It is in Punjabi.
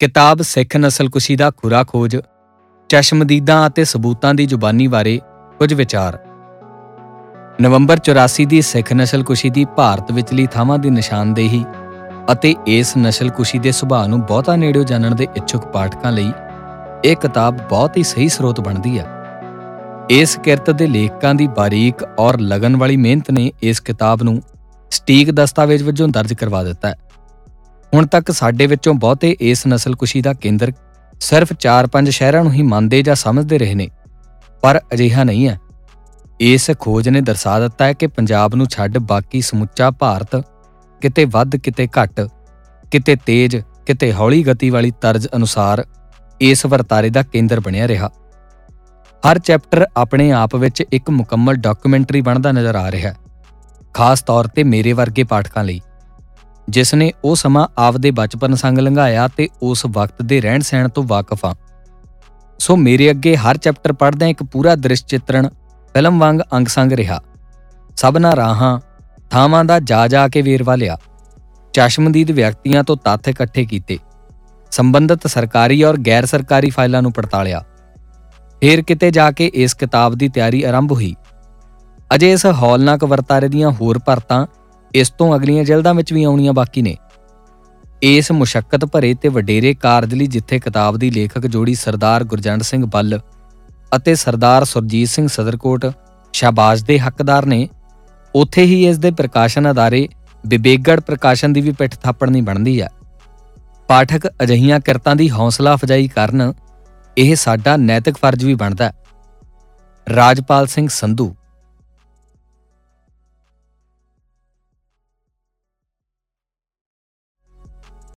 ਕਿਤਾਬ ਸਿੱਖ ਨਸਲਕੁਸ਼ੀ ਦਾ ਖੁਰਾ ਖੋਜ, ਚਸ਼ਮਦੀਦਾਂ ਅਤੇ ਸਬੂਤਾਂ ਦੀ ਜ਼ੁਬਾਨੀ ਬਾਰੇ ਕੁਝ ਵਿਚਾਰ। ਨਵੰਬਰ 84 ਦੀ ਸਿੱਖ ਨਸਲਕੁਸ਼ੀ ਦੀ ਭਾਰਤ ਵਿਚਲੀ ਥਾਵਾਂ ਦੀ ਨਿਸ਼ਾਨਦੇਹੀ ਅਤੇ ਇਸ ਨਸਲਕੁਸ਼ੀ ਦੇ ਸੁਭਾਅ ਨੂੰ ਬਹੁਤਾ ਨੇੜਿਓਂ ਜਾਣਨ ਦੇ ਇੱਛੁਕ ਪਾਠਕਾਂ ਲਈ ਇਹ ਕਿਤਾਬ ਬਹੁਤ ਹੀ ਸਹੀ ਸਰੋਤ ਬਣਦੀ ਹੈ ਇਸ ਕਿਰਤ ਦੇ ਲੇਖਕਾਂ ਦੀ ਬਾਰੀਕ ਔਰ ਲਗਨ ਵਾਲੀ ਮਿਹਨਤ ਨੇ ਇਸ ਕਿਤਾਬ ਨੂੰ ਸਟੀਕ ਦਸਤਾਵੇਜ਼ ਵਜੋਂ ਦਰਜ ਕਰਵਾ ਦਿੱਤਾ ਹੈ। ਹੁਣ ਤੱਕ ਸਾਡੇ ਵਿੱਚੋਂ ਬਹੁਤੇ ਇਸ ਨਸਲਕੁਸ਼ੀ ਦਾ ਕੇਂਦਰ ਸਿਰਫ 4-5 ਸ਼ਹਿਰਾਂ ਨੂੰ ਹੀ ਮੰਨਦੇ ਜਾਂ ਸਮਝਦੇ ਰਹੇ ਨੇ, ਪਰ ਅਜਿਹਾ ਨਹੀਂ ਹੈ। ਇਸ ਖੋਜ ਨੇ ਦਰਸਾ ਦਿੱਤਾ ਹੈ ਕਿ ਪੰਜਾਬ ਨੂੰ ਛੱਡ ਬਾਕੀ ਸਮੁੱਚਾ ਭਾਰਤ ਕਿਤੇ ਵੱਧ, ਕਿਤੇ ਘੱਟ, ਕਿਤੇ ਤੇਜ਼, ਕਿਤੇ ਹੌਲੀ ਗਤੀ ਵਾਲੀ ਤਰਜ਼ ਅਨੁਸਾਰ ਇਸ ਵਰਤਾਰੇ ਦਾ ਕੇਂਦਰ ਬਣਿਆ ਰਿਹਾ। ਹਰ ਚੈਪਟਰ ਆਪਣੇ ਆਪ ਵਿੱਚ ਇੱਕ ਮੁਕੰਮਲ ਡਾਕੂਮੈਂਟਰੀ ਬਣਦਾ ਨਜ਼ਰ ਆ ਰਿਹਾ ਹੈ, ਖਾਸ ਤੌਰ ਤੇ ਮੇਰੇ ਵਰਗੇ ਪਾਠਕਾਂ ਲਈ। ਜਿਸ ਨੇ ਉਹ ਸਮਾਂ ਆਪਦੇ ਬਚਪਨ ਸੰਗ ਲੰਘਾਇਆ ਤੇ ਉਸ ਵਕਤ ਦੇ ਰਹਿਣ ਸਹਿਣ ਤੋਂ ਵਾਕਿਫ ਆ ਸੋ ਮੇਰੇ ਅੱਗੇ ਹਰ ਚੈਪਟਰ ਪੜ੍ਹਦਿਆਂ ਇੱਕ ਪੂਰਾ ਦ੍ਰਿਸ਼ ਚਿੱਤਰਣ ਫਿਲਮ ਵਾਂਗ ਅੰਗ ਸੰਗ ਰਿਹਾ। ਸਭਨਾ ਰਾਹਾਂ, ਥਾਵਾਂ ਦਾ ਜਾ ਜਾ ਕੇ ਵੇਰਵਾ ਲਿਆ। ਚਸ਼ਮਦੀਦ ਵਿਅਕਤੀਆਂ ਤੋਂ ਤੱਥ ਇਕੱਠੇ ਕੀਤੇ। ਸੰਬੰਧਿਤ ਸਰਕਾਰੀ ਔਰ ਗੈਰ ਸਰਕਾਰੀ ਫਾਈਲਾਂ ਨੂੰ ਪੜਤਾਲਿਆ। ਫੇਰ ਕਿਤੇ ਜਾ ਕੇ ਇਸ ਕਿਤਾਬ ਦੀ ਤਿਆਰੀ ਆਰੰਭ ਹੋਈ। ਅਜੇ ਇਸ ਹੌਲਨਾਕ ਵਰਤਾਰੇ ਦੀਆਂ ਹੋਰ ਪਰਤਾਂ ਇਸ ਤੋਂ ਅਗਲੀਆਂ ਜਲਦਾਂ ਵਿੱਚ ਵੀ ਆਉਣੀਆਂ ਬਾਕੀ ਨੇ। ਇਸ ਮੁਸ਼ਕਲ ਭਰੇ ਤੇ ਵਡੇਰੇ ਕਾਰਜ ਲਈ ਜਿੱਥੇ ਕਿਤਾਬ ਦੀ ਲੇਖਕ ਜੋੜੀ ਸਰਦਾਰ ਗੁਰਜੰਡ ਸਿੰਘ ਬੱਲ ਅਤੇ ਸਰਦਾਰ ਸੁਰਜੀਤ ਸਿੰਘ ਸਦਰਕੋਟ ਸ਼ਾਬਾਸ਼ ਦੇ ਹੱਕਦਾਰ ਨੇ, ਉੱਥੇ ਹੀ ਇਸ ਦੇ ਪ੍ਰਕਾਸ਼ਨ ਅਦਾਰੇ ਵਿਵੇਕਗੜ ਪ੍ਰਕਾਸ਼ਨ ਦੀ ਵੀ ਪਿੱਠ ਥਾਪੜਨੀ ਬਣਦੀ ਹੈ ਪਾਠਕ ਅਜਹੀਆਂ ਕਿਰਤਾਂ ਦੀ ਹੌਸਲਾ ਅਫਜਾਈ ਕਰਨ, ਇਹ ਸਾਡਾ ਨੈਤਿਕ ਫਰਜ਼ ਵੀ ਬਣਦਾ। ਹੈ ਰਾਜਪਾਲ ਸਿੰਘ ਸੰਧੂ